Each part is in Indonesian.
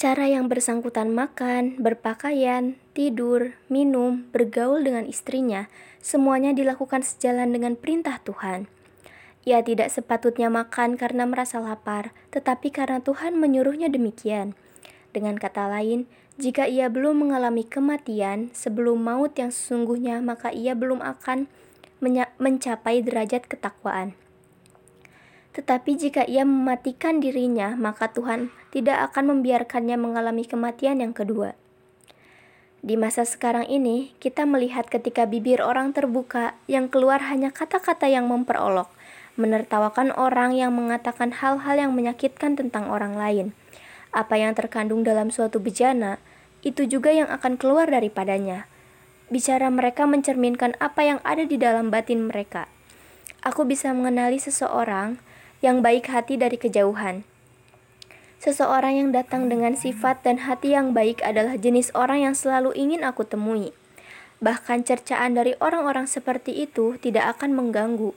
Cara yang bersangkutan makan, berpakaian, tidur, minum, bergaul dengan istrinya, semuanya dilakukan sejalan dengan perintah Tuhan. Ia tidak sepatutnya makan karena merasa lapar, tetapi karena Tuhan menyuruhnya demikian. Dengan kata lain, jika ia belum mengalami kematian sebelum maut yang sesungguhnya, maka ia belum akan mencapai derajat ketakwaan. Tetapi jika ia mematikan dirinya, maka Tuhan tidak akan membiarkannya mengalami kematian yang kedua. Di masa sekarang ini, kita melihat ketika bibir orang terbuka, yang keluar hanya kata-kata yang memperolok, menertawakan orang yang mengatakan hal-hal yang menyakitkan tentang orang lain. Apa yang terkandung dalam suatu bejana, itu juga yang akan keluar daripadanya. Bicara mereka mencerminkan apa yang ada di dalam batin mereka. Aku bisa mengenali seseorang yang baik hati dari kejauhan. Seseorang yang datang dengan sifat dan hati yang baik adalah jenis orang yang selalu ingin aku temui. Bahkan cercaan dari orang-orang seperti itu tidak akan mengganggu.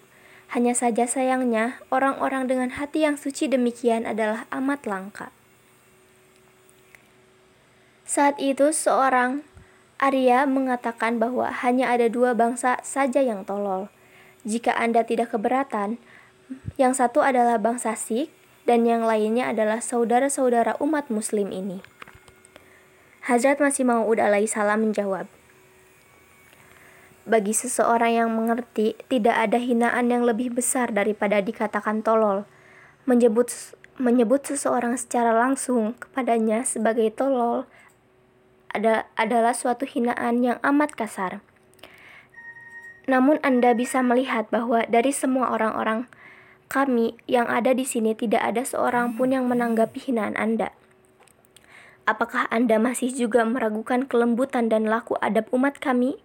Hanya saja sayangnya, orang-orang dengan hati yang suci demikian adalah amat langka. Saat itu seorang Arya mengatakan bahwa hanya ada dua bangsa saja yang tolol. Jika Anda tidak keberatan, yang satu adalah bangsa Sikh dan yang lainnya adalah saudara-saudara umat muslim ini. Hazrat Masih Maud salam menjawab, bagi seseorang yang mengerti, tidak ada hinaan yang lebih besar daripada dikatakan tolol. Menyebut menyebut seseorang secara langsung kepadanya sebagai tolol ada, adalah suatu hinaan yang amat kasar. Namun Anda bisa melihat bahwa dari semua orang-orang kami yang ada di sini tidak ada seorang pun yang menanggapi hinaan Anda. Apakah Anda masih juga meragukan kelembutan dan laku adab umat kami?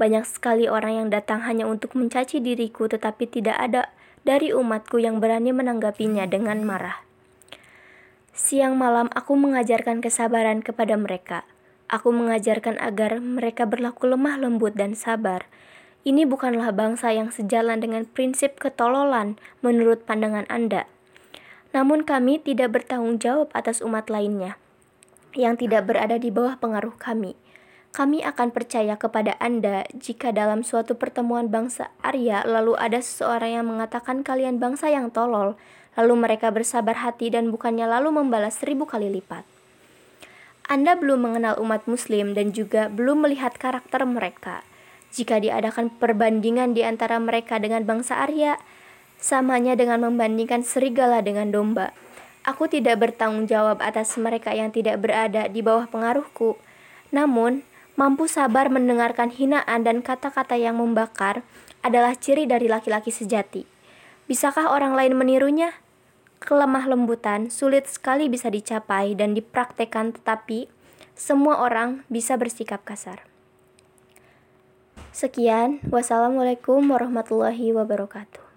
Banyak sekali orang yang datang hanya untuk mencaci diriku, tetapi tidak ada dari umatku yang berani menanggapinya dengan marah. Siang malam aku mengajarkan kesabaran kepada mereka. Aku mengajarkan agar mereka berlaku lemah lembut dan sabar, ini bukanlah bangsa yang sejalan dengan prinsip ketololan menurut pandangan Anda. Namun kami tidak bertanggung jawab atas umat lainnya yang tidak berada di bawah pengaruh kami. Kami akan percaya kepada Anda jika dalam suatu pertemuan bangsa Arya lalu ada seseorang yang mengatakan kalian bangsa yang tolol, lalu mereka bersabar hati dan bukannya lalu membalas seribu kali lipat. Anda belum mengenal umat Muslim dan juga belum melihat karakter mereka. Jika diadakan perbandingan di antara mereka dengan bangsa Arya, samanya dengan membandingkan serigala dengan domba. Aku tidak bertanggung jawab atas mereka yang tidak berada di bawah pengaruhku. Namun, mampu sabar mendengarkan hinaan dan kata-kata yang membakar adalah ciri dari laki-laki sejati. Bisakah orang lain menirunya? Kelemah lembutan sulit sekali bisa dicapai dan dipraktekkan, tetapi semua orang bisa bersikap kasar. Sekian, wassalamualaikum warahmatullahi wabarakatuh.